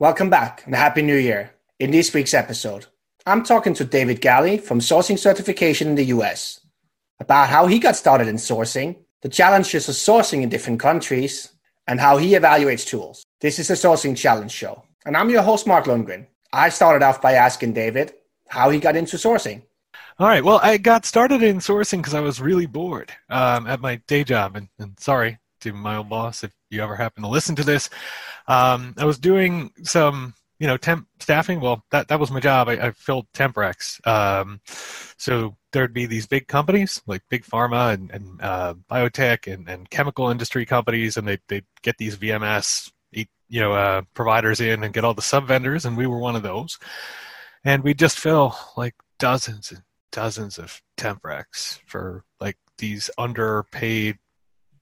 Welcome back and Happy New Year. In this week's episode, I'm talking to David Galley from Sourcing Certification in the US about how he got started in sourcing, the challenges of sourcing in different countries, and how he evaluates tools. This is the Sourcing Challenge Show, and I'm your host, Mark Lundgren. I started off by asking David how he got into sourcing. All right. Well, I got started in sourcing because I was really bored um, at my day job. And, and, sorry to my old boss if you ever happen to listen to this. Um, I was doing some, you know, temp staffing. Well, that, that was my job. I, I filled temp recs. Um, so there'd be these big companies like big pharma and, and uh, biotech and, and chemical industry companies, and they they'd get these VMS, you know, uh, providers in and get all the sub vendors, and we were one of those. And we just fill like dozens and dozens of temp recs for like these underpaid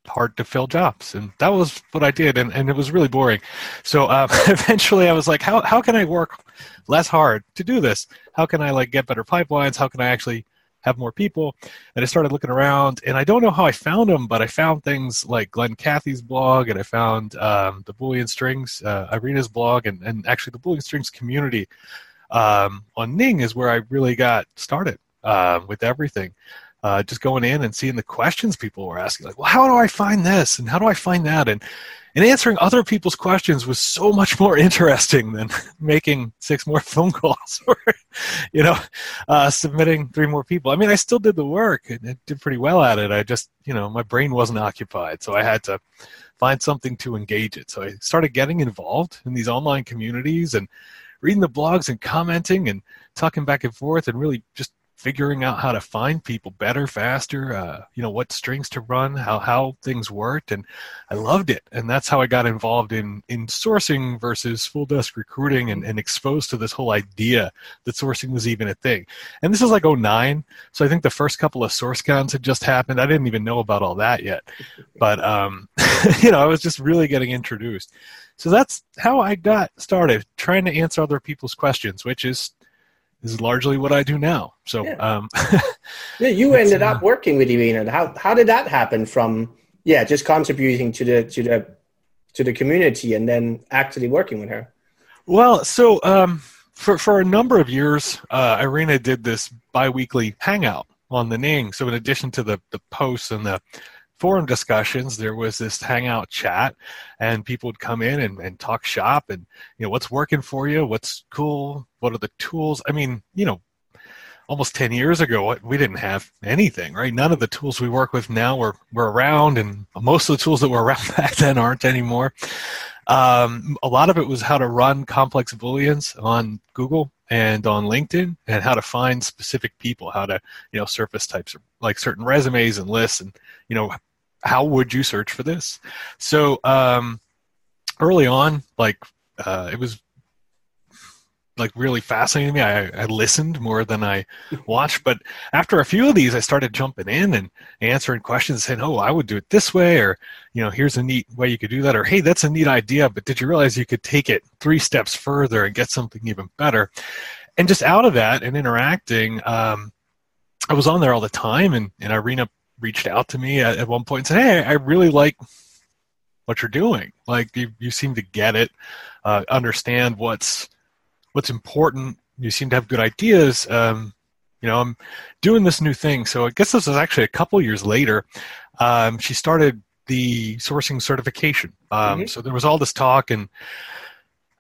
hard to fill jobs. And that was what i did and, and it was really boring. So um, eventually i was like how, how can i work less hard to do this? How can i like get better pipelines? How can i actually have more people? And i started looking around and i don't know how i found them but i found things like Glen Cathey's blog and i found um, the boolean strings uh, irina's blog and, and actually the boolean strings community um, on ning is where i really got started uh, with everything. Uh, just going in and seeing the questions people were asking, like, well, how do I find this and how do I find that? And and answering other people's questions was so much more interesting than making six more phone calls or, you know, uh, submitting three more people. I mean, I still did the work and I did pretty well at it. I just, you know, my brain wasn't occupied, so I had to find something to engage it. So I started getting involved in these online communities and reading the blogs and commenting and talking back and forth and really just figuring out how to find people better, faster, uh, you know, what strings to run, how, how things worked. And I loved it. And that's how I got involved in, in sourcing versus full desk recruiting and, and exposed to this whole idea that sourcing was even a thing. And this is like 09. So I think the first couple of source cons had just happened. I didn't even know about all that yet. But, um, you know, I was just really getting introduced. So that's how I got started, trying to answer other people's questions, which is is largely what I do now. So, yeah, um, yeah you ended up uh, working with Irina. How how did that happen? From yeah, just contributing to the to the to the community and then actually working with her. Well, so um, for for a number of years, uh, Irina did this biweekly hangout on the Ning. So in addition to the the posts and the forum discussions, there was this hangout chat, and people would come in and, and talk shop and you know what's working for you, what's cool, what are the tools. I mean, you know, almost 10 years ago we didn't have anything right? None of the tools we work with now were, were around and most of the tools that were around back then aren't anymore. Um, a lot of it was how to run complex booleans on google and on linkedin and how to find specific people how to you know surface types of like certain resumes and lists and you know how would you search for this? So um, early on, like uh, it was like really fascinating to me. I, I listened more than I watched, but after a few of these, I started jumping in and answering questions, saying, "Oh, I would do it this way," or you know, "Here's a neat way you could do that," or "Hey, that's a neat idea, but did you realize you could take it three steps further and get something even better?" And just out of that and interacting, um, I was on there all the time, and, and Irina reached out to me at, at one point and said, "Hey, I really like what you're doing. Like you, you seem to get it, uh, understand what's what's important. You seem to have good ideas. Um, you know, I'm doing this new thing. So I guess this was actually a couple years later. Um, she started the sourcing certification. Um, mm-hmm. So there was all this talk, and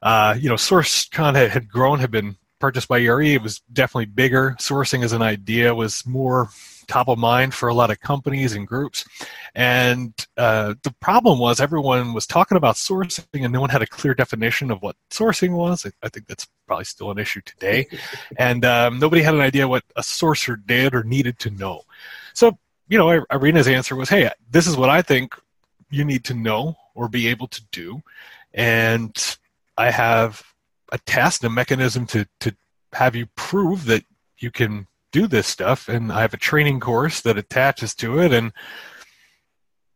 uh, you know, SourceCon had, had grown, had been purchased by ERE. It was definitely bigger. Sourcing as an idea was more top of mind for a lot of companies and groups. And uh, the problem was everyone was talking about sourcing and no one had a clear definition of what sourcing was. I, think that's probably still an issue today. and um, nobody had an idea what a sourcer did or needed to know. So, you know, Irina's answer was, hey, this is what I think you need to know or be able to do. And I have a test, a mechanism to, to have you prove that you can do this stuff and i have a training course that attaches to it and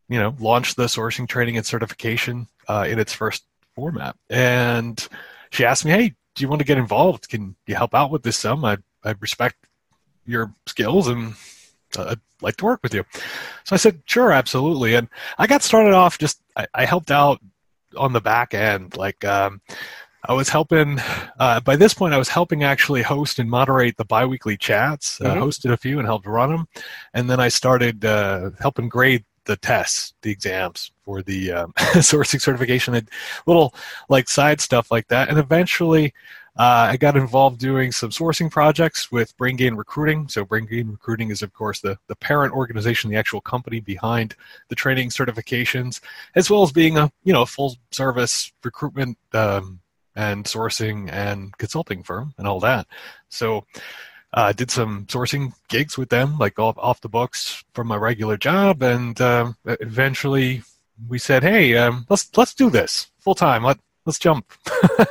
you know launch the sourcing training and certification uh, in its first format and she asked me hey do you want to get involved can you help out with this some i, I respect your skills and uh, I'd like to work with you. So I said, sure, absolutely. And I got started off just, I, I helped out on the back end. Like, um, I was helping. Uh, by this point, I was helping actually host and moderate the biweekly chats. Uh, Mhm. hosted a few and helped run them, and then I started uh, helping grade the tests, the exams for the um, sourcing certification, and little like side stuff like that. And eventually, uh, I got involved doing some sourcing projects with Brain Gain Recruiting. So Brain Gain Recruiting is, of course, the the parent organization, the actual company behind the training certifications, as well as being a you know full service recruitment. Um, and sourcing and consulting firm and all that. So uh, did some sourcing gigs with them, like off, off the books from my regular job, and um, eventually we said, "Hey, um, let's let's do this full time. Let let's jump."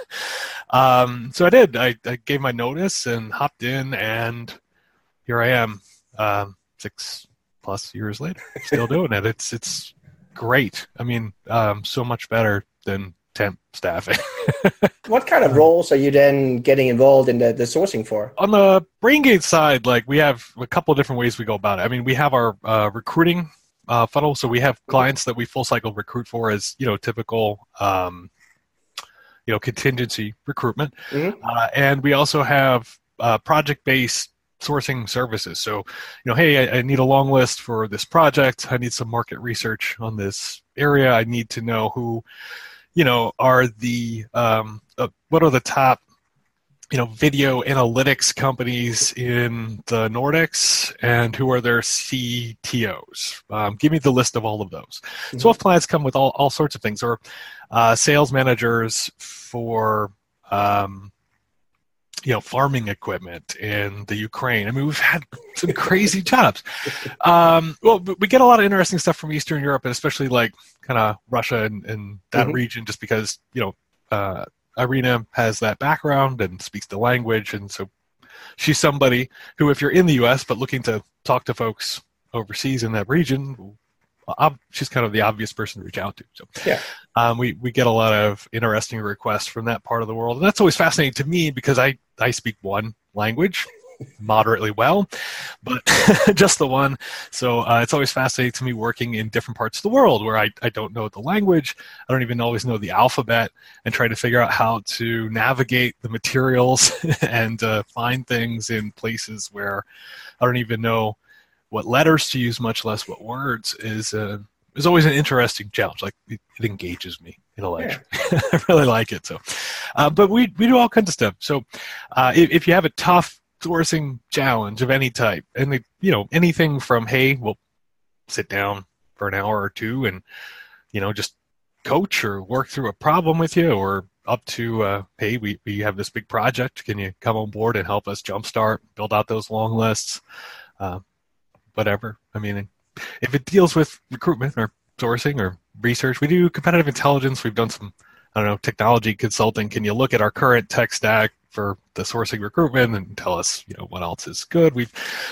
um, so I did. I, I gave my notice and hopped in, and here I am, um, six plus years later, still doing it. It's it's great. I mean, um, so much better than temp staffing. What kind of roles are you then getting involved in the, the sourcing for? on the Brain Gain side, like we have a couple of different ways we go about it. I mean, we have our uh, recruiting uh, funnel, so we have clients that we full cycle recruit for as you know typical, um, you know, contingency recruitment, Mhm. uh, and we also have uh, project based sourcing services. So, you know, hey, I, I need a long list for this project. I need some market research on this area. I need to know who, you know, are the um, uh, what are the top you know video analytics companies in the Nordics and who are their CTOs. Um, give me the list of all of those. So if clients come with all, all sorts of things, or uh, sales managers for um, you know farming equipment in the Ukraine. I mean, we've had some crazy jobs. Um, well, we get a lot of interesting stuff from Eastern Europe, and especially like kind of Russia and, and that Mhm. region, just because you know. Uh, Irina has that background and speaks the language, and so she's somebody who, if you're in the U.S. but looking to talk to folks overseas in that region, ob- she's kind of the obvious person to reach out to. So, Yeah. um, we we get a lot of interesting requests from that part of the world, and that's always fascinating to me because I I speak one language moderately well, but just the one. So uh, it's always fascinating to me working in different parts of the world where I, I don't know the language, I don't even always know the alphabet, and try to figure out how to navigate the materials and uh, find things in places where I don't even know what letters to use, much less what words, is uh, is always an interesting challenge. Like it, it engages me intellectually. I really like it. So, uh, but we we do all kinds of stuff. So, uh, if, if you have a tough sourcing challenge of any type, and the, you know anything from hey, we'll sit down for an hour or two and you know just coach or work through a problem with you, or up to uh, hey, we we have this big project. Can you come on board and help us jumpstart, build out those long lists? Whatever. I mean, if it deals with recruitment or sourcing or research, we do competitive intelligence. We've done some, I don't know, technology consulting. Can you look at our current tech stack for the sourcing recruitment and tell us, you know, what else is good? We've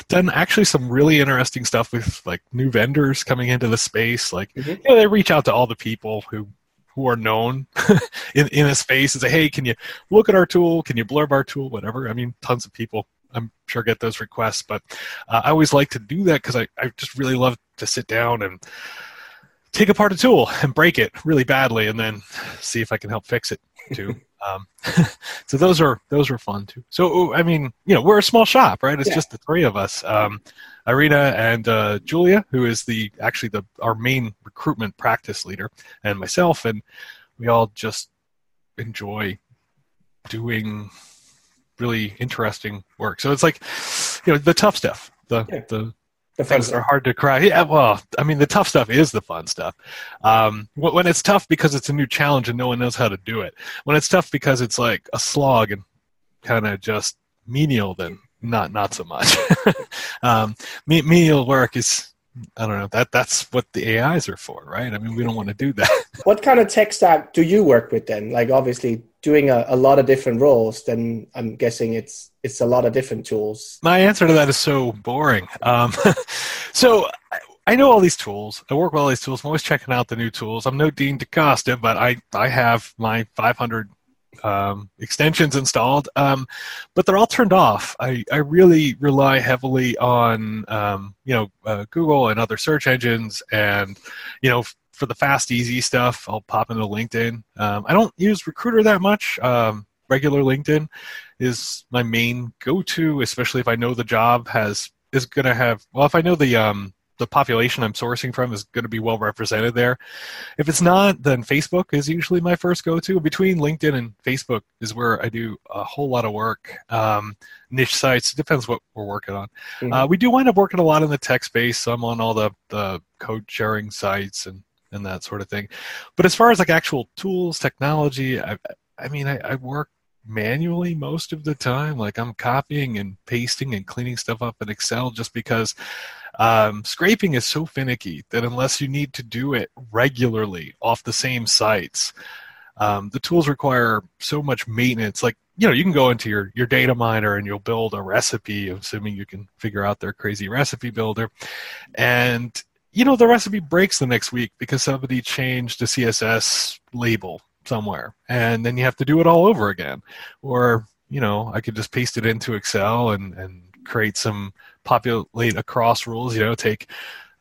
done actually some really interesting stuff with like new vendors coming into the space. Like, Mhm. you know, they reach out to all the people who who are known in in a space and say, hey, can you look at our tool? Can you blurb our tool? Whatever. I mean, tons of people I'm sure get those requests, but uh, I always like to do that because I, I just really love to sit down and take apart a tool and break it really badly and then see if I can help fix it too. um, so those are those are fun too. So I mean, you know, we're a small shop, right? It's Yeah. just the three of us. Um, Irina and uh, Julia, who is the actually the our main recruitment practice leader, and myself, and we all just enjoy doing really interesting work. So it's like, you know, the tough stuff, the Yeah. the The fun things that are hard to crack. Yeah, well, I mean, the tough stuff is the fun stuff. Um, when it's tough because it's a new challenge and no one knows how to do it. When it's tough because it's like a slog and kind of just menial, then not not so much. um, me- menial work is. I don't know. That that's what the AIs are for, right? I mean, we don't want to do that. What kind of tech stack do you work with then? Like obviously doing a, a lot of different roles, then I'm guessing it's it's a lot of different tools. My answer to that is so boring. Um, so I, know all these tools. I work with all these tools. I'm always checking out the new tools. I'm no Dean DaCosta, but I, I have my 500 um, extensions installed, um, but they're all turned off. I, I really rely heavily on um, you know uh, Google and other search engines, and you know for the fast, easy stuff, I'll pop into LinkedIn. Um, I don't use Recruiter that much. Um, regular LinkedIn is my main go-to, especially if I know the job has is going to have. Well, if I know the um, the population I'm sourcing from is going to be well represented there. If it's not, then Facebook is usually my first go-to. Between LinkedIn and Facebook is where I do a whole lot of work. Um, niche sites depends what we're working on. Mm-hmm. Uh, we do wind up working a lot in the tech space. So I'm on all the the code sharing sites and and that sort of thing. But as far as like actual tools, technology, I, I mean, I, I work manually most of the time. Like I'm copying and pasting and cleaning stuff up in Excel just because um, scraping is so finicky that unless you need to do it regularly off the same sites, um, the tools require so much maintenance. Like you know, you can go into your your data miner and you'll build a recipe, assuming you can figure out their crazy recipe builder, and you know the recipe breaks the next week because somebody changed a CSS label somewhere, and then you have to do it all over again. Or you know, I could just paste it into Excel and and create some populate across rules. You know, take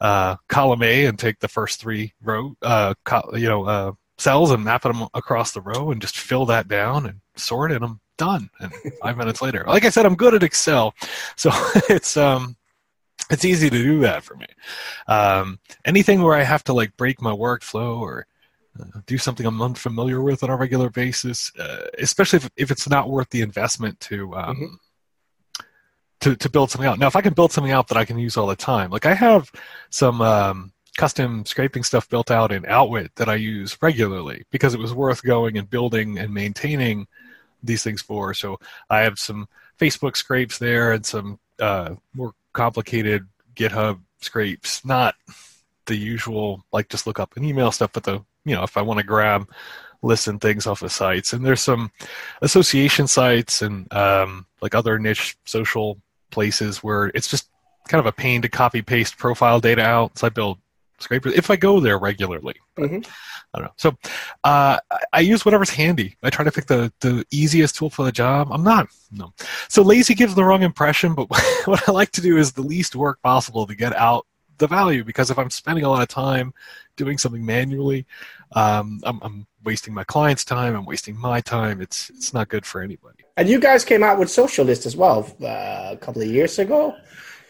uh, column A and take the first three row, uh, co- you know, uh, cells and map them across the row and just fill that down and sort it. And I'm done. And five minutes later, like I said, I'm good at Excel, so it's um, it's easy to do that for me. Um, anything where I have to like break my workflow or uh, do something I'm unfamiliar with on a regular basis, uh, especially if, if it's not worth the investment to um, mm-hmm to, to build something out. Now, if I can build something out that I can use all the time, like I have some um, custom scraping stuff built out in Outwit that I use regularly because it was worth going and building and maintaining these things for. So I have some Facebook scrapes there and some uh, more complicated GitHub scrapes, not the usual like just look up an email stuff, but the you know if I want to grab lists and things off of sites, and there's some association sites and um, like other niche social places where it's just kind of a pain to copy paste profile data out. So I build scrapers if I go there regularly. Mm-hmm. I don't know. So uh, I use whatever's handy. I try to pick the, the easiest tool for the job. I'm not. No. So lazy gives the wrong impression, but what I like to do is the least work possible to get out the value because if I'm spending a lot of time doing something manually, um, I'm, I'm wasting my client's time. I'm wasting my time. It's it's not good for anybody. And you guys came out with Social List as well uh, a couple of years ago.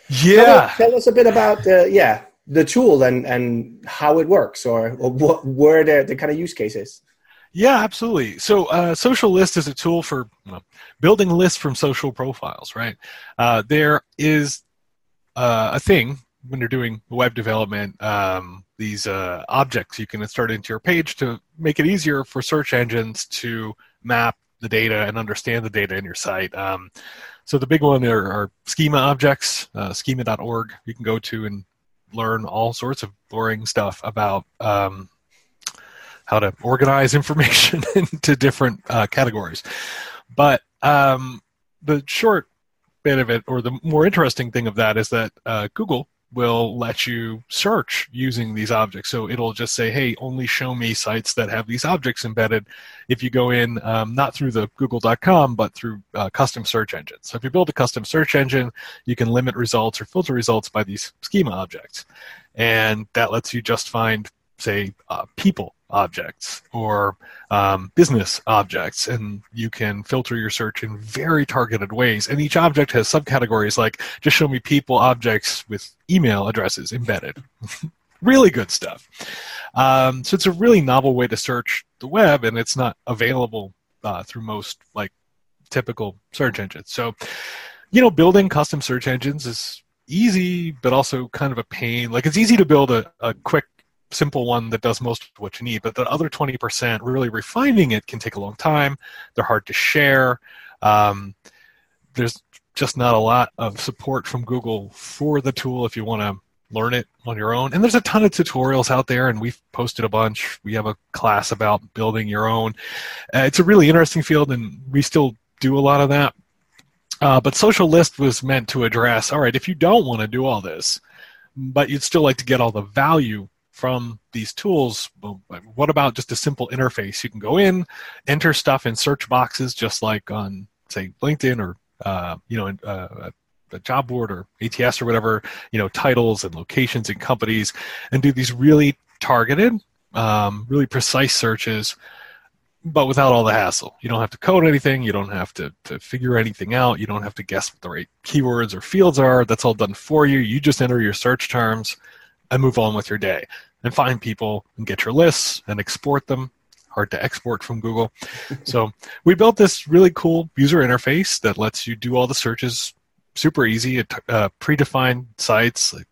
Yeah. Tell, tell us a bit about uh, yeah the tool and and how it works, or, or what were the the kind of use cases. Yeah, absolutely. So, uh, Social List is a tool for well, building lists from social profiles, right? Uh, there is uh, a thing when you're doing web development, um, these uh, objects you can insert into your page to make it easier for search engines to map the data and understand the data in your site. Um, so the big one are, are schema objects, uh, schema.org. You can go to and learn all sorts of boring stuff about um, how to organize information into different uh, categories. But um, the short bit of it, or the more interesting thing of that, is that uh, Google will let you search using these objects. So it'll just say, hey, only show me sites that have these objects embedded if you go in, um, not through the google.com, but through uh, custom search engines. So if you build a custom search engine, you can limit results or filter results by these schema objects. And that lets you just find, say, uh, people objects or um, business objects, and you can filter your search in very targeted ways. And each object has subcategories like just show me people objects with email addresses embedded. really good stuff. Um, so it's a really novel way to search the web, and it's not available uh, through most like typical search engines. So, you know, building custom search engines is easy, but also kind of a pain. Like it's easy to build a, a quick simple one that does most of what you need. But the other 20%, really refining it can take a long time. They're hard to share. Um, there's just not a lot of support from Google for the tool if you want to learn it on your own. And there's a ton of tutorials out there, and we've posted a bunch. We have a class about building your own. Uh, it's a really interesting field, and we still do a lot of that. Uh, but Social List was meant to address all right, if you don't want to do all this, but you'd still like to get all the value from these tools, what about just a simple interface? You can go in, enter stuff in search boxes, just like on, say, LinkedIn or uh, you know, uh, a job board or ATS or whatever, you know, titles and locations and companies, and do these really targeted um, really precise searches, but without all the hassle. You don't have to code anything. You don't have to, to figure anything out. You don't have to guess what the right keywords or fields are. That's all done for you. You just enter your search terms and move on with your day and find people and get your lists and export them. Hard to export from Google. so we built this really cool user interface that lets you do all the searches super easy. uh, predefined sites like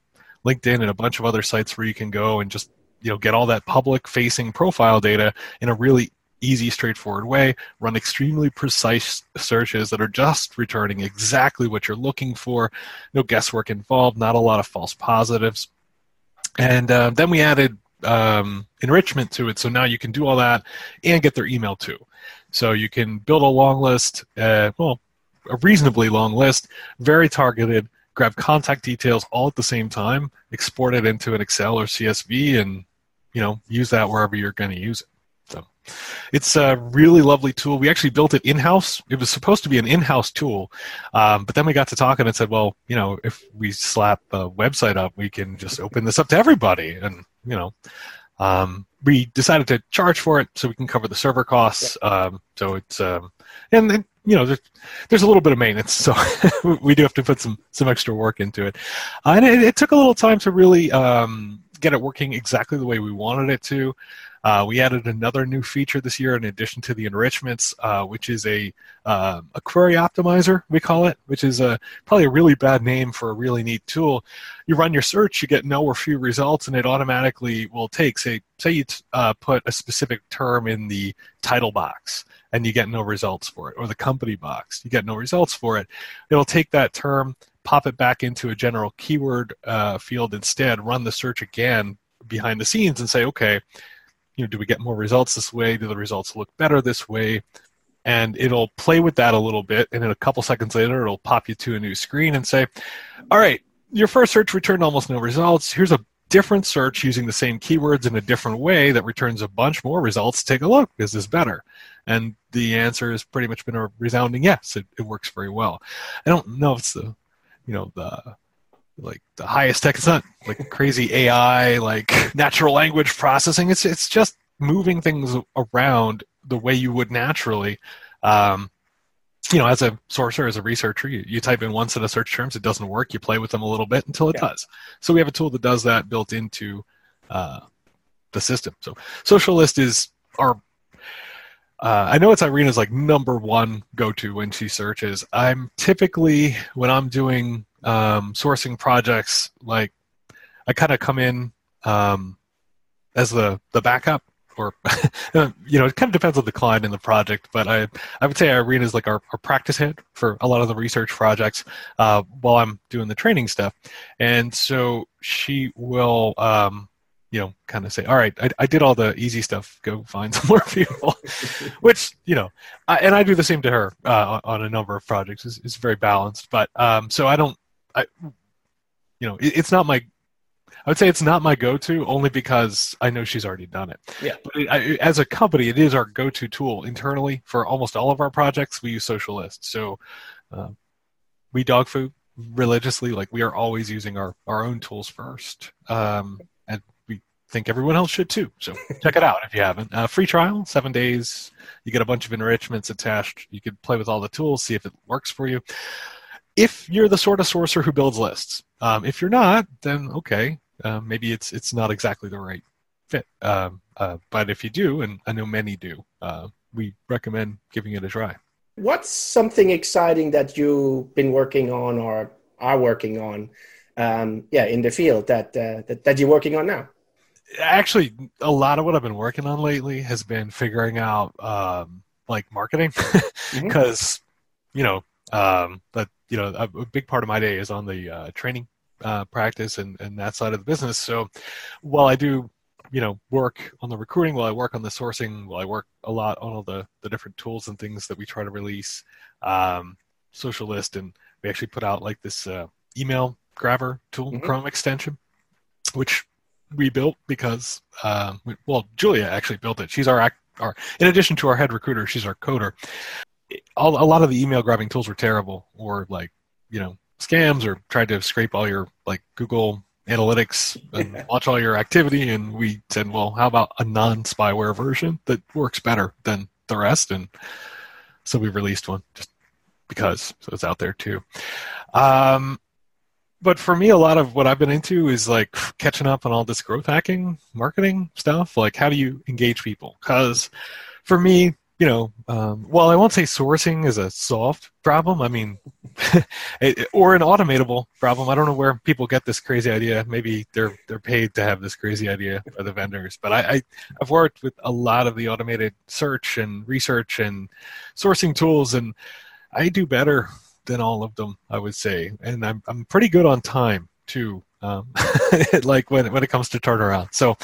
LinkedIn and a bunch of other sites where you can go and just you know get all that public facing profile data in a really easy straightforward way run extremely precise searches that are just returning exactly what you're looking for no guesswork involved not a lot of false positives and uh, then we added um, enrichment to it, so now you can do all that and get their email too. So you can build a long list, uh, well, a reasonably long list, very targeted, grab contact details all at the same time, export it into an Excel or CSV, and you know use that wherever you're going to use it. It's a really lovely tool. We actually built it in house. It was supposed to be an in house tool, um, but then we got to talking and said, well, you know, if we slap a website up, we can just open this up to everybody. And, you know, um, we decided to charge for it so we can cover the server costs. Yeah. Um, so it's, um, and then, you know, there's, there's a little bit of maintenance, so we do have to put some, some extra work into it. Uh, and it, it, took a little time to really um, get it working exactly the way we wanted it to. Uh, we added another new feature this year in addition to the enrichments, uh, which is a, uh, a query optimizer, we call it, which is a, probably a really bad name for a really neat tool. You run your search, you get no or few results, and it automatically will take, say, say you t- uh, put a specific term in the title box and you get no results for it, or the company box, you get no results for it. It'll take that term, pop it back into a general keyword uh, field instead, run the search again behind the scenes and say, okay, you know, do we get more results this way? Do the results look better this way? And it'll play with that a little bit, and then a couple seconds later, it'll pop you to a new screen and say, "All right, your first search returned almost no results. Here's a different search using the same keywords in a different way that returns a bunch more results. Take a look. Is this better?" And the answer has pretty much been a resounding yes. It, it works very well. I don't know if it's the, you know, the like the highest tech. It's not like crazy AI, like natural language processing. It's it's just moving things around the way you would naturally. Um, you know, as a sourcer, as a researcher, you, you type in one set of search terms, it doesn't work. You play with them a little bit until it yeah. does. So we have a tool that does that built into uh, the system. So Social List is our uh, I know it's Irina's like number one go to when she searches. I'm typically when I'm doing um, sourcing projects, like I kind of come in um, as the the backup, or you know, it kind of depends on the client and the project. But I I would say Irina is like our, our practice head for a lot of the research projects uh, while I'm doing the training stuff, and so she will. Um, you know, kind of say, all right, I, I did all the easy stuff. Go find some more people, which you know, I, and I do the same to her uh, on a number of projects. It's, it's very balanced, but um, so I don't, I, you know, it, it's not my. I would say it's not my go-to only because I know she's already done it. Yeah. But it, I, as a company, it is our go-to tool internally for almost all of our projects. We use Social List, so uh, we dog food religiously. Like we are always using our our own tools first. Um, and we think everyone else should too. So check it out if you haven't. Uh, free trial, seven days. You get a bunch of enrichments attached. You can play with all the tools, see if it works for you. If you're the sort of sourcer who builds lists, um, if you're not, then okay, uh, maybe it's it's not exactly the right fit. Um, uh, but if you do, and I know many do, uh, we recommend giving it a try. What's something exciting that you've been working on or are working on? Um, yeah, in the field that, uh, that that you're working on now actually a lot of what I've been working on lately has been figuring out um, like marketing because mm-hmm. you know um, that you know a, a, big part of my day is on the uh, training uh, practice and, and that side of the business. So while I do you know work on the recruiting, while I work on the sourcing, while I work a lot on all the the different tools and things that we try to release, um, Social List, and we actually put out like this uh, email grabber tool, mm-hmm. Chrome extension, which we built because uh, well Julia actually built it. She's our our in addition to our head recruiter, she's our coder. All, a lot of the email grabbing tools were terrible, or like you know scams, or tried to scrape all your like Google analytics and watch all your activity. And we said, well, how about a non spyware version that works better than the rest? And so we released one just because. So it's out there too. Um, but for me, a lot of what I've been into is like catching up on all this growth hacking, marketing stuff. Like, how do you engage people? Because for me, you know, um, well, I won't say sourcing is a solved problem. I mean, it, or an automatable problem. I don't know where people get this crazy idea. Maybe they're they're paid to have this crazy idea by the vendors. But I, I I've worked with a lot of the automated search and research and sourcing tools, and I do better than all of them. I would say, and I'm I'm pretty good on time too. Um, like when when it comes to turnaround. So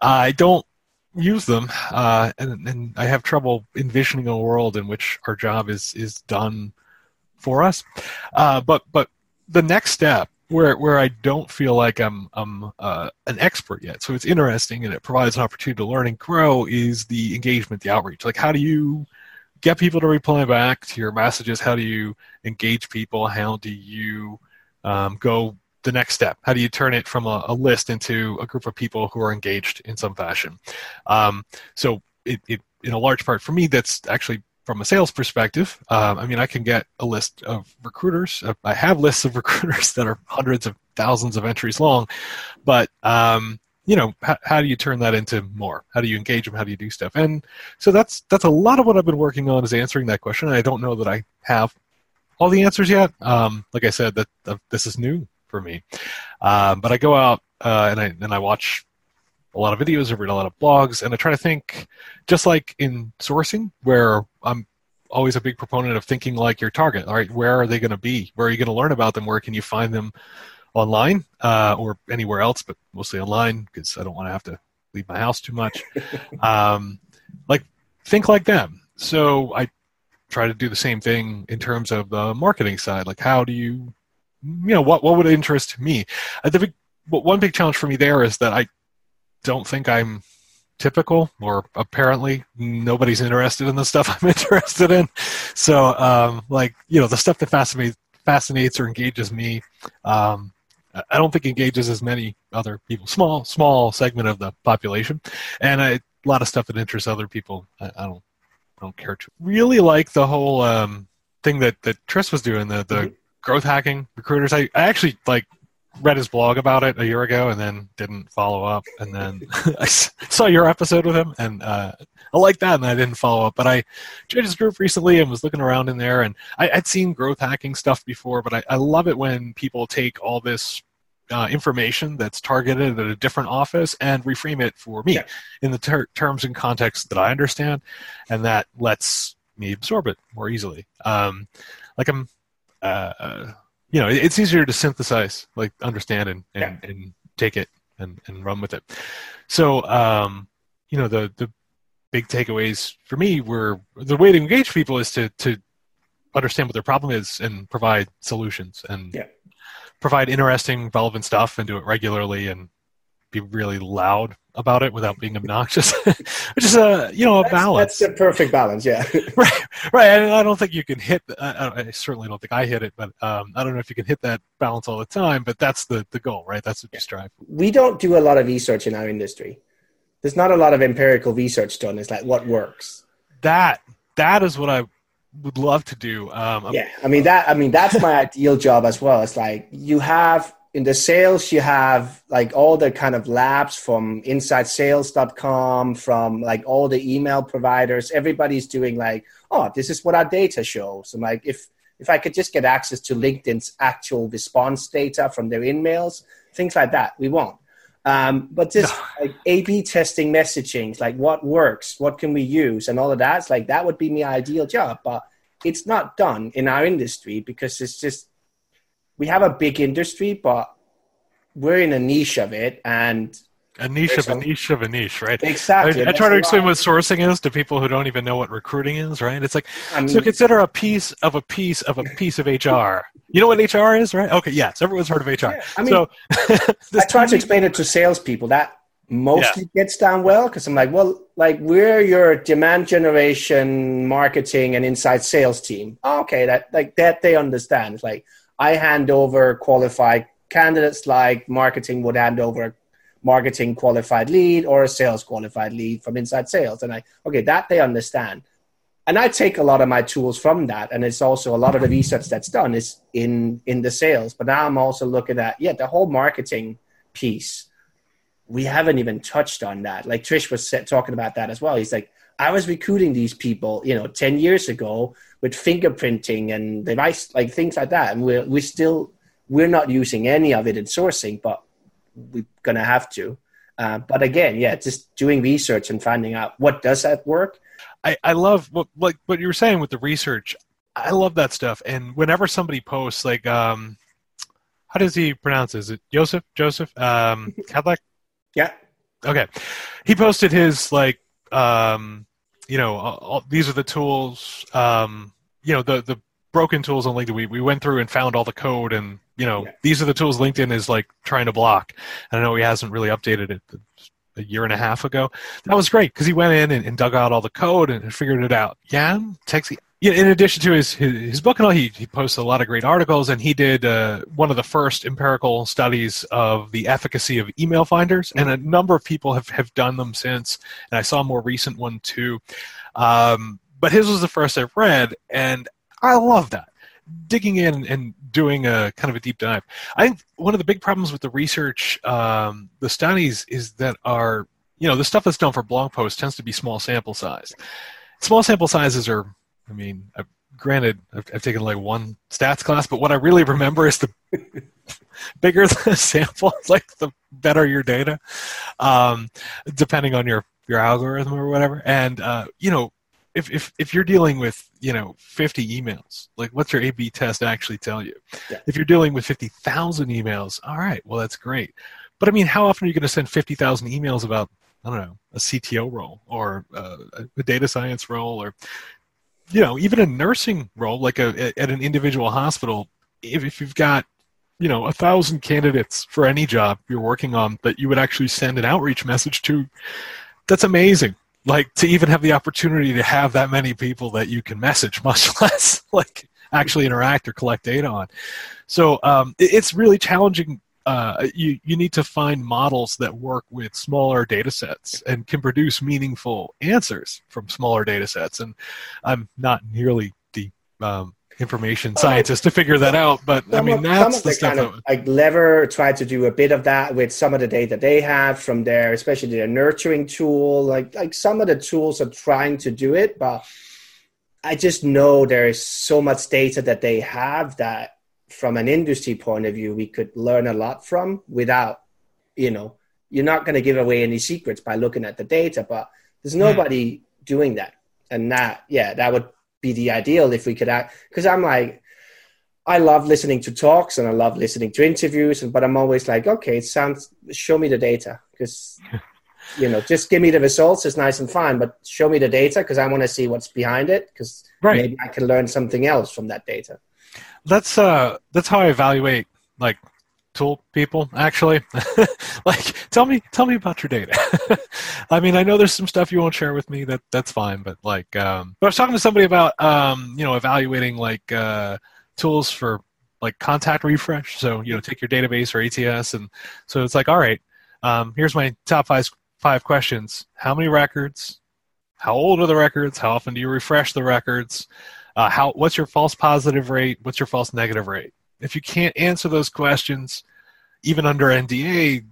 I don't use them, uh, and, and I have trouble envisioning a world in which our job is is done for us. Uh, but but the next step where where I don't feel like I'm I'm uh, an expert yet, so it's interesting and it provides an opportunity to learn and grow is the engagement, the outreach. Like how do you get people to reply back to your messages? How do you engage people? How do you um, go the next step? How do you turn it from a, a, list into a group of people who are engaged in some fashion? Um, so, it, it, in a large part for me, that's actually from a sales perspective. Um, I mean, I can get a list of recruiters. Uh, I have lists of recruiters that are hundreds of thousands of entries long, but um, you know, how, do you turn that into more? How do you engage them? How do you do stuff? And so that's that's a lot of what I've been working on is answering that question. I don't know that I have all the answers yet. Um, like I said, that, that this is new for me. Um, but I go out uh, and I and I watch a lot of videos, I read a lot of blogs, and I try to think, just like in sourcing, where I'm always a big proponent of thinking like your target. All right, where are they going to be? Where are you going to learn about them? Where can you find them online uh, or anywhere else, but mostly online because I don't want to have to leave my house too much. um, like think like them. So I try to do the same thing in terms of the marketing side. Like how do you you know what what would interest me? Uh, the big one big challenge for me there is that i don't think i'm typical or apparently nobody's interested in the stuff i'm interested in. So um, like you know the stuff that fascinates fascinates or engages me um, i don't think engages as many other people. Small small segment of the population. And I, a lot of stuff that interests other people i, I don't I don't care to really like the whole um, thing that that Tris was doing the the mm-hmm growth hacking recruiters. I, I actually like read his blog about it a year ago and then didn't follow up. And then I saw your episode with him and uh, I like that and I didn't follow up. But I joined his group recently and was looking around in there and I, would seen growth hacking stuff before, but I, I, love it when people take all this uh, information that's targeted at a different office and reframe it for me yeah. in the ter- terms and context that I understand. And that lets me absorb it more easily. Um, like I'm uh, you know, it's easier to synthesize, like understand and and, yeah. and take it and, and run with it. So, um, you know, the the big takeaways for me were the way to engage people is to to understand what their problem is and provide solutions and yeah. provide interesting, relevant stuff and do it regularly and be really loud about it without being obnoxious, which is a you know a that's, balance. That's the perfect balance, yeah. right, right. And I don't think you can hit. I, I, certainly don't think I hit it, but um, I don't know if you can hit that balance all the time. But that's the the goal, right? That's what you strive. For. We don't do a lot of research in our industry. There's not a lot of empirical research done. It's like what works. That that is what I would love to do. Um, yeah, I mean that. I mean that's my ideal job as well. It's like you have in the sales you have like all the kind of labs from insidesales.com from like all the email providers. Everybody's doing like oh this is what our data shows. I'm like if if i could just get access to linkedin's actual response data from their emails things like that. We won't. Um, but just like a-b testing messaging like what works what can we use and all of that it's like that would be my ideal job but it's not done in our industry because it's just we have a big industry, but we're in a niche of it, and a niche of a niche of a niche, right? Exactly. I, I try to explain what sourcing is to people who don't even know what recruiting is, right? It's like I mean, so consider a piece of a piece of a piece of HR. You know what HR is, right? Okay, yes, everyone's heard of HR. Yeah, I mean, so I try to explain it to salespeople that mostly yeah. gets down well because I'm like, well, like we're your demand generation, marketing, and inside sales team. Oh, okay, that like that they understand. It's like I hand over qualified candidates like marketing would hand over marketing qualified lead or a sales qualified lead from inside sales. And I, okay, that they understand. And I take a lot of my tools from that. And it's also a lot of the research that's done is in, in the sales. But now I'm also looking at, yeah, the whole marketing piece. We haven't even touched on that. Like Trish was talking about that as well. He's like, I was recruiting these people, you know, 10 years ago with fingerprinting and device, like things like that. And we're, we still, we're not using any of it in sourcing, but we're going to have to. Uh, but again, yeah, just doing research and finding out what does that work. I, I love what like what you were saying with the research. I love that stuff. And whenever somebody posts, like, um, how does he pronounce it? Is it Joseph? Joseph? Um, Kadlec? yeah. Okay. He posted his like, um, you know, all, these are the tools. Um, you know, the the broken tools on LinkedIn. We we went through and found all the code and you know, yeah. these are the tools LinkedIn is like trying to block. I know he hasn't really updated it a year and a half ago. That was great because he went in and, and, dug out all the code and figured it out. Yeah, Texi. Yeah, in addition to his, his, his book and all, he, he posts a lot of great articles, and he did uh, one of the first empirical studies of the efficacy of email finders, and a number of people have, have done them since, and I saw a more recent one too. Um, but his was the first I've read, and I love that digging in and doing a kind of a deep dive. I think one of the big problems with the research, um, the studies, is that are you know the stuff that's done for blog posts tends to be small sample size. Small sample sizes are, I mean, I've, granted, I've, I've taken like one stats class, but what I really remember is the bigger the sample, like the better your data, um, depending on your your algorithm or whatever. And uh, you know, if, if if you're dealing with you know 50 emails like what's your a b test actually tell you? Yeah. if you're dealing with 50000 emails all right well that's great. But i mean how often are you going to send 50000 emails about i don't know a cto role or uh, a data science role or you know even a nursing role like a, at an individual hospital? If, if you've got you know a thousand candidates for any job you're working on that you would actually send an outreach message to that's amazing like to even have the opportunity to have that many people that you can message, much less like actually interact or collect data on. So um, it's really challenging. Uh, you you need to find models that work with smaller data sets and can produce meaningful answers from smaller data sets. And I'm not nearly the um, information scientist to figure that out. But I mean, of, that's the, the stuff. Kind of, like Lever tried to do a bit of that with some of the data they have from their, especially their nurturing tool. Like like some of the tools are trying to do it, but I just know there is so much data that they have that, from an industry point of view, we could learn a lot from without, you know, you're not going to give away any secrets by looking at the data, but there's hmm. nobody doing that. And that, yeah, that would be the ideal if we could act because i'm like i love listening to talks and i love listening to interviews but i'm always like okay it sounds show me the data because you know just give me the results it's nice and fine but show me the data because i want to see what's behind it because right. maybe i can learn something else from that data that's uh that's how i evaluate like tool people actually. Like tell me tell me about your data. I mean i know there's some stuff you won't share with me that that's fine but like um but i was talking to somebody about um you know evaluating like uh tools for like contact refresh. So you know take your database or ats and so it's like all right um here's my top five five questions. How many records? How old are the records? How often do you refresh the records? Uh, how what's your false positive rate? What's your false negative rate if you can't answer those questions, even under NDA,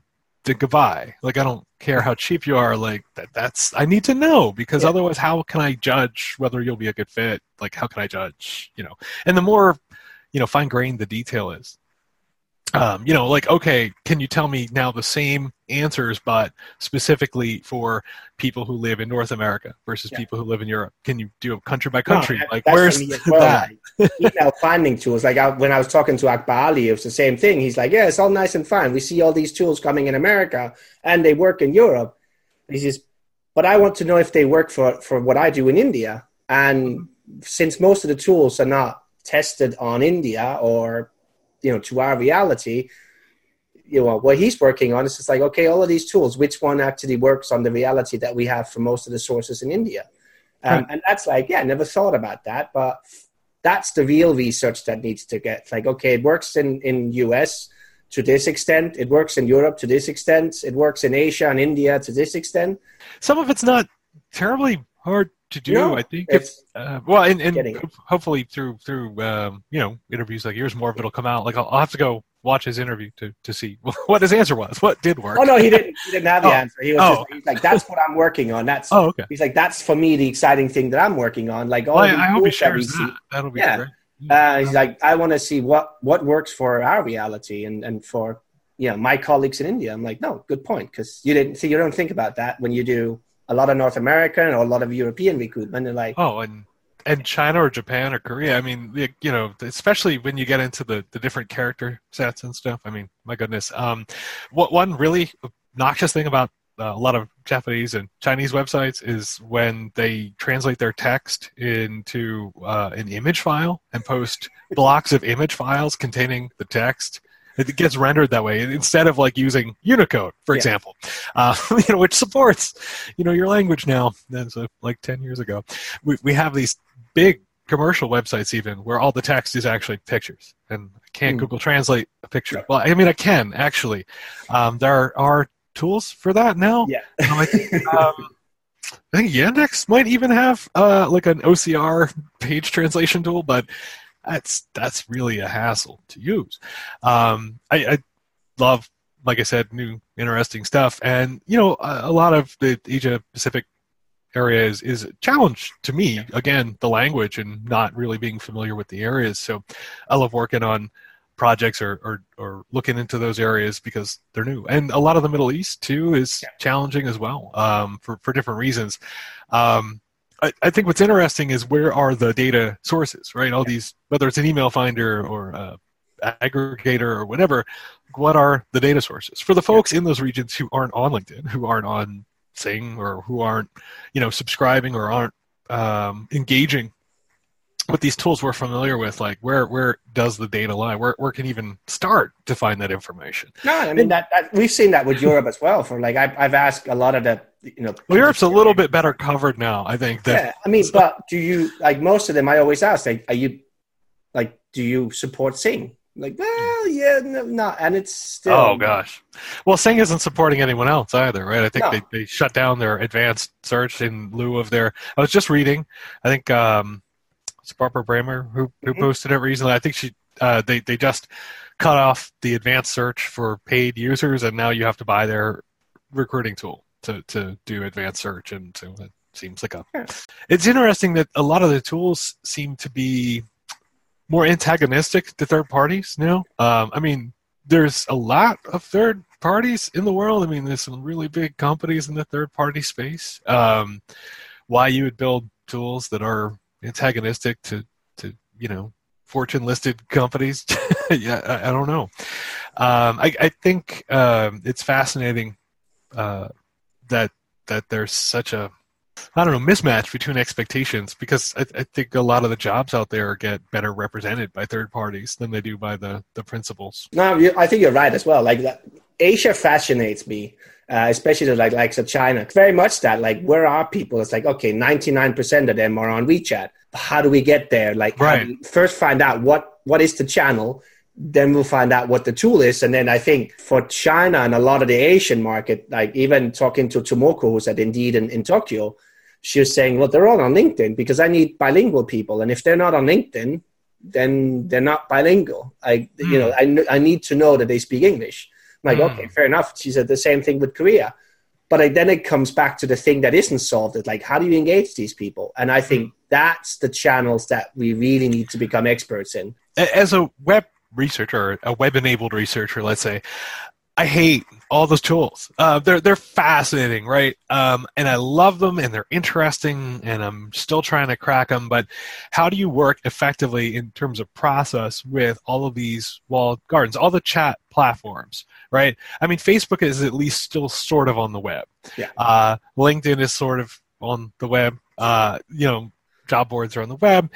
then goodbye. Like I don't care how cheap you are. Like that, that's I need to know because yeah. otherwise, how can I judge whether you'll be a good fit? Like how can I judge? You know, and the more you know fine grained the detail is, um, you know, like, okay, can you tell me now the same answers, but specifically for people who live in North America versus yeah. people who live in Europe? Can you do it country by country? No, like, where's well, that? email finding tools. Like, I, when I was talking to Akbar Ali, it was the same thing. He's like, yeah, it's all nice and fine. We see all these tools coming in America and they work in Europe. He says, but I want to know if they work for, for what I do in India. And since most of the tools are not tested on India or you know to our reality you know what he's working on is just like okay all of these tools which one actually works on the reality that we have for most of the sources in india um, and that's like yeah never thought about that but that's the real research that needs to get like okay it works in in us to this extent. It works in Europe to this extent. It works in Asia and India to this extent. Some of it's not terribly hard to do. No, I think it's- it's uh, well, and, and Getting it. ho- hopefully through through um, you know interviews like yours, more of it'll come out. Like I'll, I'll have to go watch his interview to to see what his answer was, what did work. Oh no, he didn't. He didn't have the Oh. answer. He was Oh. just he's like, "That's what I'm working on. That's." Oh, okay. He's like, "That's for me the exciting thing that I'm working on." Like all Well, I, I hope he tools that shares see. that. That'll be Yeah. great. Uh, he's like, I want to see what what works for our reality and and for you know my colleagues in India. I'm like, no, good point because you didn't see you don't think about that when you do a lot of North American or a lot of European recruitment. They're like, Oh, and and China or Japan or Korea. I mean, you know, especially when you get into the the different character sets and stuff. I mean, my goodness. Um, what one really obnoxious thing about uh, a lot of Japanese and Chinese websites is when they translate their text into uh, an image file and post blocks of image files containing the text. It gets rendered that way instead of like using Unicode, for Yeah. example, uh, you know, which supports, you know, your language now. That's uh, like ten years ago. We we have these big commercial websites even where all the text is actually pictures, and I can't Hmm. Google Translate a picture. Well, I mean, I can actually. Um, there are tools for that now. yeah, Um, I think, um, I think Yandex might even have uh, like an OCR page translation tool, but that's that's really a hassle to use. Um, I, I love, like I said, new interesting stuff, and you know, a, a lot of the Asia Pacific area is, is a challenge to me. Again, the language and not really being familiar with the areas. So, I love working on projects or, or, or looking into those areas because they're new. And a lot of the Middle East too is challenging as well um, for, for different reasons. Um, I, I think what's interesting is where are the data sources, right? All these, whether it's an email finder or uh, aggregator or whatever, what are the data sources? For the folks in those regions who aren't on LinkedIn, who aren't on Xing, or who aren't, you know, subscribing or aren't um, engaging with these tools we're familiar with? Like, where where does the data lie? Where where can even start to find that information? no, I mean that, that we've seen that with Europe as well. For like, I've, I've asked a lot of the you know. Well, Europe's a little bit better covered now, I think. That, Yeah, I mean, but do you like most of them? I always ask, like, are you like, do you support Xing? Like, well, yeah, no, no, and it's still. Oh gosh. Well, Xing isn't supporting anyone else either, right? I think No. they, they shut down their advanced search in lieu of their. I was just reading. I think um, it's Barbara Braehmer who who Mhm. posted it recently. I think she uh, they they just cut off the advanced search for paid users, and now you have to buy their recruiting tool to to do advanced search, and so it seems like a. It's interesting that a lot of the tools seem to be more antagonistic to third parties now. Um, I mean, there's a lot of third parties in the world. I mean, there's some really big companies in the third party space. Um, why you would build tools that are antagonistic to, to you know, fortune listed companies? yeah, I, I don't know. Um, I, I think um, it's fascinating uh, that that there's such a I don't know mismatch between expectations because I, I think a lot of the jobs out there get better represented by third parties than they do by the the principals. No, I think you're right as well. Like that, Asia fascinates me, uh, especially the like likes of China. Very much that. Like, where are people? It's like okay, ninety nine percent of them are on WeChat. How do we get there? Like, Right. first find out what what is the channel, then we'll find out what the tool is, and then I think for China and a lot of the Asian market, like even talking to Tomoko, who's at Indeed in, in Tokyo, she was saying, well, they're all on LinkedIn because I need bilingual people, and if they're not on LinkedIn, then they're not bilingual. I, you know, I, I need to know that they speak English. I'm like, Hmm. okay, fair enough. She said the same thing with Korea. But I, then it comes back to the thing that isn't solved. It's like, how do you engage these people? And I think that's the channels that we really need to become experts in. As a web researcher, a web enabled researcher, let's say, I hate all those tools. Uh, they're they're fascinating, right? Um, and I love them, and they're interesting, and I'm still trying to crack them. But how do you work effectively in terms of process with all of these walled gardens, all the chat platforms, right? I mean, Facebook is at least still sort of on the web. Yeah. Uh, LinkedIn is sort of on the web. Uh, you know, job boards are on the web.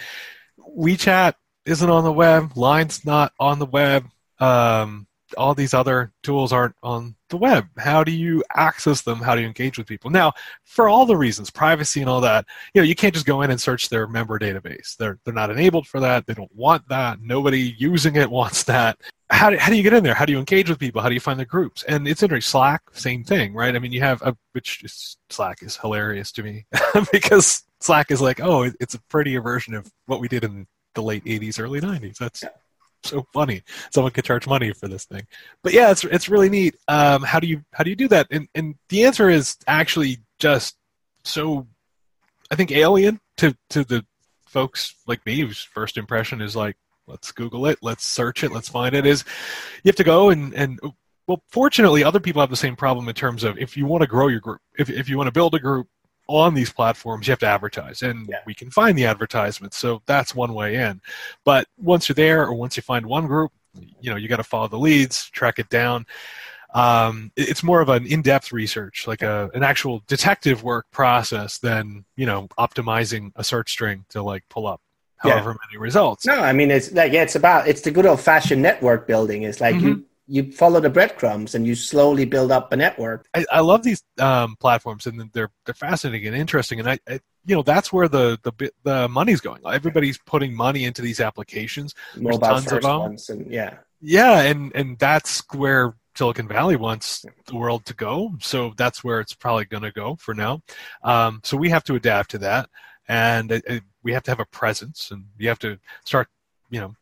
WeChat isn't on the web. Line's not on the web. Um, all these other tools aren't on the web. How do you access them? How do you engage with people? Now, for all the reasons, privacy and all that, you know, you can't just go in and search their member database. They're they're not enabled for that. They don't want that. Nobody using it wants that. how do, how do you get in there? How do you engage with people? How do you find the groups? And it's interesting. Slack, same thing, right? I mean, you have a, which is, Slack is hilarious to me because Slack is like, oh, it's a prettier version of what we did in the late '80s, early '90s. That's. so funny. Someone could charge money for this thing, but yeah, it's it's really neat. Um, how do you how do you do that? And and the answer is actually just so, I think alien to to the folks like me whose first impression is like let's Google it, let's search it, let's find it. Is you have to go and and well, fortunately, other people have the same problem in terms of if you want to grow your group, if if you want to build a group on these platforms, you have to advertise, and yeah. we can find the advertisements. So that's one way in. But once you're there, or once you find one group, you know you got to follow the leads, track it down. Um, it's more of an in-depth research, like a, an actual detective work process, than you know optimizing a search string to like pull up however yeah. many results. No, I mean it's like yeah, it's about it's the good old fashioned network building. It's like mm-hmm. you you follow the breadcrumbs and you slowly build up a network. I, I love these um, platforms and they're they're fascinating and interesting. And I, I, you know that's where the the the money's going. Everybody's putting money into these applications. Mobile There's tons of them. Ones and, yeah, yeah, and and that's where Silicon Valley wants the world to go. So that's where it's probably going to go for now. Um, so we have to adapt to that and it, it, we have to have a presence, and you have to start, you know,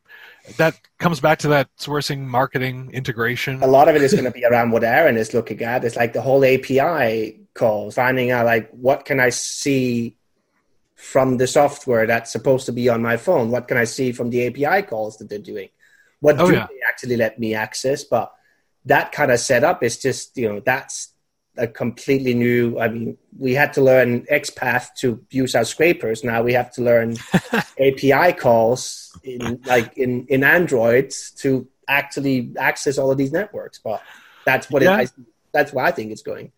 that comes back to that sourcing, marketing, integration. A lot of it is going to be around what Aaron is looking at. It's like the whole API calls, finding out like what can I see from the software that's supposed to be on my phone? What can I see from the API calls that they're doing? What oh, do yeah. they actually let me access? But that kind of setup is just you know that's a completely new. I mean, we had to learn XPath to use our scrapers. Now we have to learn API calls in like in in Android to actually access all of these networks. But that's what yeah. it, I, that's why I think it's going.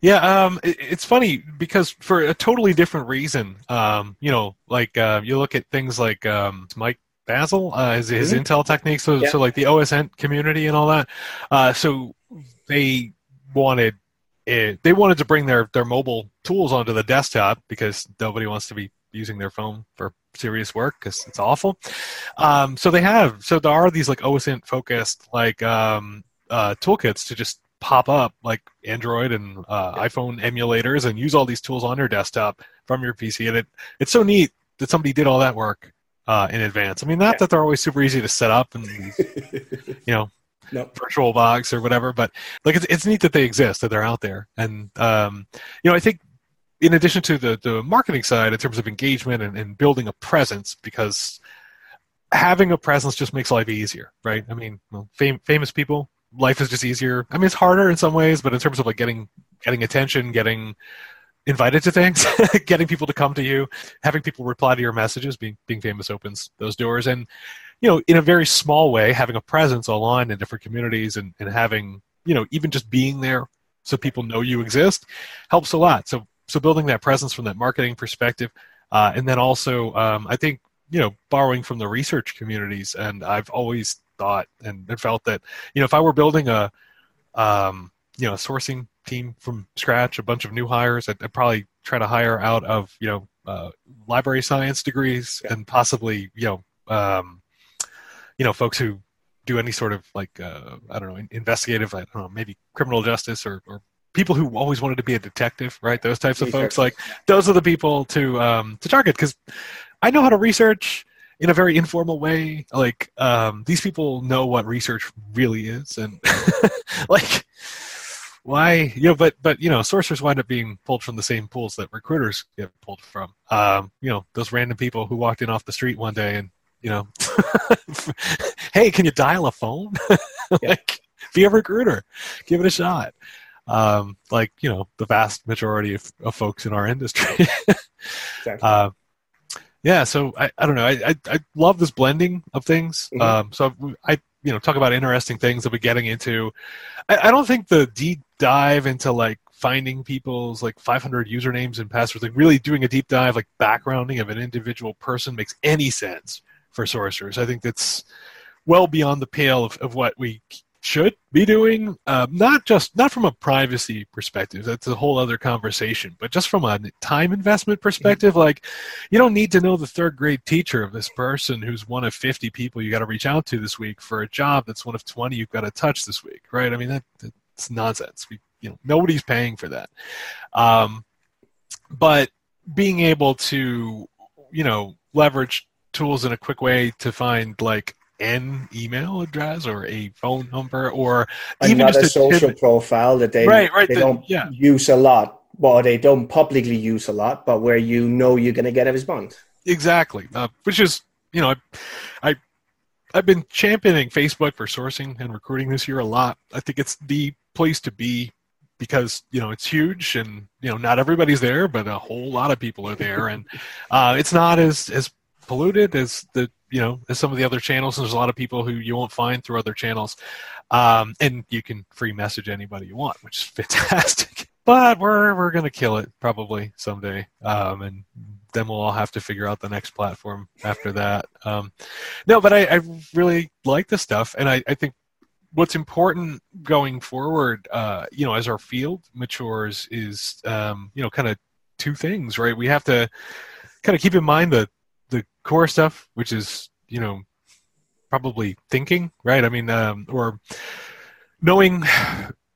Yeah, um, it, it's funny because for a totally different reason, um, you know, like uh, you look at things like um, Mike Bazzell, uh, his, his mm-hmm. Intel techniques, so, yeah. so like the OSINT community and all that. Uh, so they wanted it, they wanted to bring their, their mobile tools onto the desktop because nobody wants to be using their phone for serious work because it's awful. Um, so they have so there are these like OSINT focused like um, uh, toolkits to just pop up like Android and uh, iPhone emulators and use all these tools on your desktop from your PC. And it it's so neat that somebody did all that work uh, in advance. I mean, not yeah. that they're always super easy to set up and you know nope. virtual box or whatever. But like it's it's neat that they exist, that they're out there, and um, you know I think in addition to the the marketing side in terms of engagement and, and building a presence, because having a presence just makes life easier, right? I mean, well, fam- famous people, life is just easier. I mean, it's harder in some ways, but in terms of like getting getting attention, getting invited to things, getting people to come to you, having people reply to your messages, being being famous opens those doors, and you know, in a very small way, having a presence online in different communities and, and having, you know, even just being there so people know you exist helps a lot. So, so building that presence from that marketing perspective, uh, and then also, um, I think, you know, borrowing from the research communities. And I've always thought and felt that, you know, if I were building a, um, you know, sourcing team from scratch, a bunch of new hires, I'd, I'd probably try to hire out of, you know, uh, library science degrees and possibly, you know, um, you know folks who do any sort of like uh, I don't know investigative I don't know maybe criminal justice or, or people who always wanted to be a detective right? Those types of folks. Like those are the people to um, to target because I know how to research in a very informal way. Like um, these people know what research really is and like why you know but but you know sourcers wind up being pulled from the same pools that recruiters get pulled from. Um, you know those random people who walked in off the street one day and you know, hey, can you dial a phone? like, be a recruiter, give it a shot. Um, like you know, the vast majority of, of folks in our industry. exactly. uh, yeah, so I, I don't know. I, I, I love this blending of things. Mm-hmm. Um, so I you know talk about interesting things that we're getting into. I, I don't think the deep dive into like finding people's like 500 usernames and passwords, like really doing a deep dive, like backgrounding of an individual person makes any sense for sourcers. I think that's well beyond the pale of, of what we should be doing, uh, not just not from a privacy perspective. That's a whole other conversation, but just from a time investment perspective, like you don't need to know the third grade teacher of this person who's one of fifty people you got to reach out to this week for a job that's one of twenty you've got to touch this week, right? I mean that that's nonsense. We you know nobody's paying for that. Um, but being able to you know leverage tools in a quick way to find like an email address or a phone number or even just a social pivot. profile that they, right, right, they the, don't yeah. use a lot. Well they don't publicly use a lot but where you know you're going to get a response. Exactly. Uh, which is you know I, I i've been championing facebook for sourcing and recruiting this year a lot. I think it's the place to be because you know it's huge and you know not everybody's there but a whole lot of people are there. And uh, it's not as as polluted as the you know as some of the other channels. There's a lot of people who you won't find through other channels, um, and you can free message anybody you want, which is fantastic. but we're we're gonna kill it probably someday, um, and then we'll all have to figure out the next platform after that. Um, no, but I, I really like this stuff, and I, I think what's important going forward, uh, you know, as our field matures, is um, you know, kind of two things, right? We have to kind of keep in mind the core stuff, which is you know probably thinking, right? I mean, um, or knowing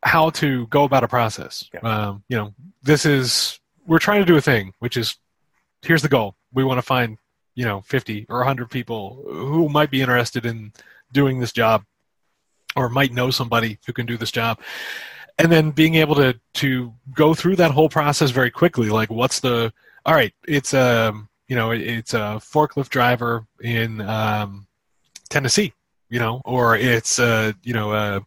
how to go about a process. Yeah. Um, you know, this is we're trying to do a thing, which is here's the goal. We want to find you know 50 or 100 people who might be interested in doing this job or might know somebody who can do this job and then being able to to go through that whole process very quickly like what's the all right it's um you know, it's a forklift driver in um, Tennessee, you know, or it's a, you know, a,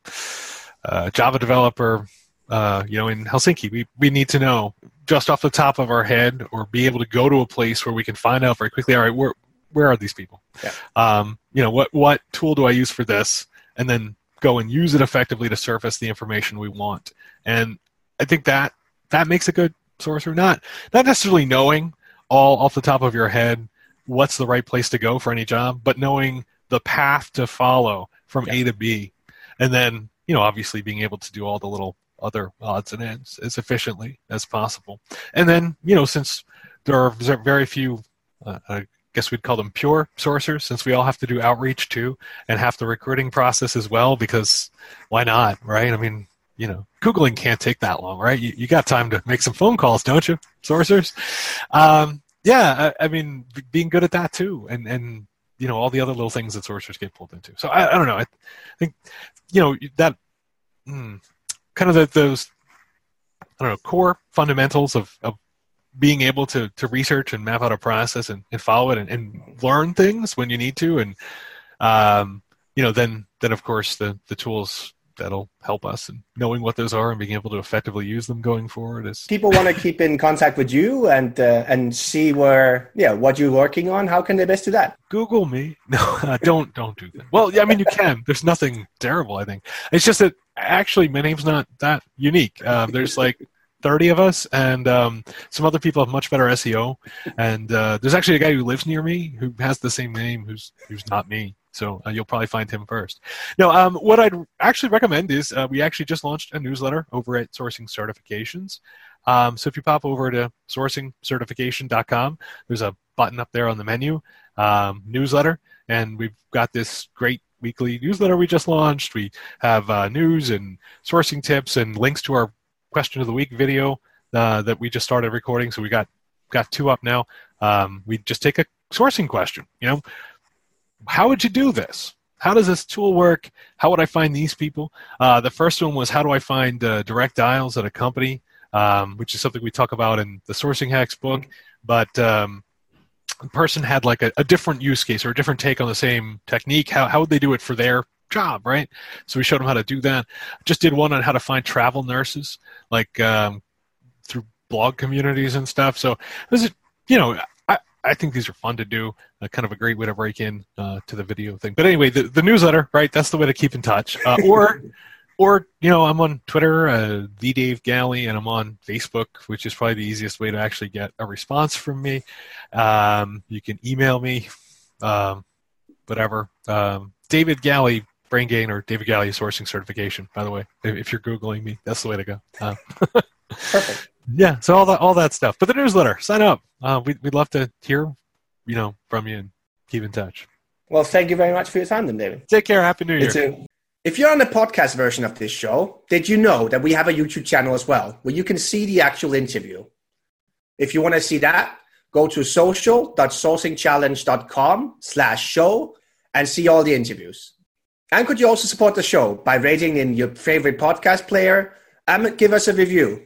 a Java developer, uh, you know, in Helsinki. We, we need to know just off the top of our head or be able to go to a place where we can find out very quickly, all right, where, where are these people? Yeah. Um, you know, what, what tool do I use for this? And then go and use it effectively to surface the information we want. And I think that that makes a good source or Not not necessarily knowing all off the top of your head what's the right place to go for any job, but knowing the path to follow from yeah. A to B, and then you know obviously being able to do all the little other odds and ends as efficiently as possible. And then you know since there are very few, uh, I guess we'd call them pure sourcers, since we all have to do outreach too and have the recruiting process as well, because why not, right? I mean, you know, Googling can't take that long, right? You, you got time to make some phone calls, don't you, sourcers? Um, yeah, I, I, mean, being good at that too, and and you know all the other little things that sourcers get pulled into. So I, I don't know. I think you know that mm, kind of the, those I don't know core fundamentals of, of being able to to research and map out a process and, and follow it and, and learn things when you need to, and um, you know then then of course the the tools that'll help us and knowing what those are and being able to effectively use them going forward is people want to keep in contact with you and uh, and see where yeah what you're working on. How can they best do that? Google me. No uh, don't don't do that. Well yeah i mean you can. There's nothing terrible i think. It's just that actually my name's not that unique. Um, there's like 30 of us, and um, some other people have much better SEO. And uh, there's actually a guy who lives near me who has the same name, who's who's not me. So uh, you'll probably find him first. No, um, what I'd actually recommend is uh, we actually just launched a newsletter over at Sourcing Certifications. Um, so if you pop over to sourcingcertification.com, there's a button up there on the menu, um, newsletter, and we've got this great weekly newsletter we just launched. We have uh, news and sourcing tips and links to our question of the week video uh, that we just started recording. So we got got two up now. Um, we just take a sourcing question. You know, how would you do this? How does this tool work? How would I find these people? Uh, the first one was how do I find uh, direct dials at a company, um, which is something we talk about in the Sourcing Hacks book. But um, the person had like a, a, different use case or a different take on the same technique. How, how would they do it for their job, right? So we showed them how to do that. Just did one on how to find travel nurses, like um, through blog communities and stuff. So this is, you know, I think these are fun to do. Uh, kind of a great way to break in uh, to the video thing. But anyway, the, the newsletter, right? That's the way to keep in touch. Uh, or, or you know, I'm on Twitter, uh, the Dave Galley, and I'm on Facebook, which is probably the easiest way to actually get a response from me. Um, you can email me, um, whatever. Um, David Galley Brain Gain or David Galley sourcing certification. By the way, if you're googling me, that's the way to go. Uh, Perfect. Yeah, so all that all that stuff. But the newsletter, sign up. Uh, we'd we'd love to hear, you know, from you and keep in touch. Well, thank you very much for your time, then, David. Take care. Happy New Year. You too. If you're on the podcast version of this show, did you know that we have a YouTube channel as well, where you can see the actual interview? If you want to see that, go to social.sourcingchallenge.com slash show and see all the interviews. And could you also support the show by rating in your favorite podcast player and give us a review?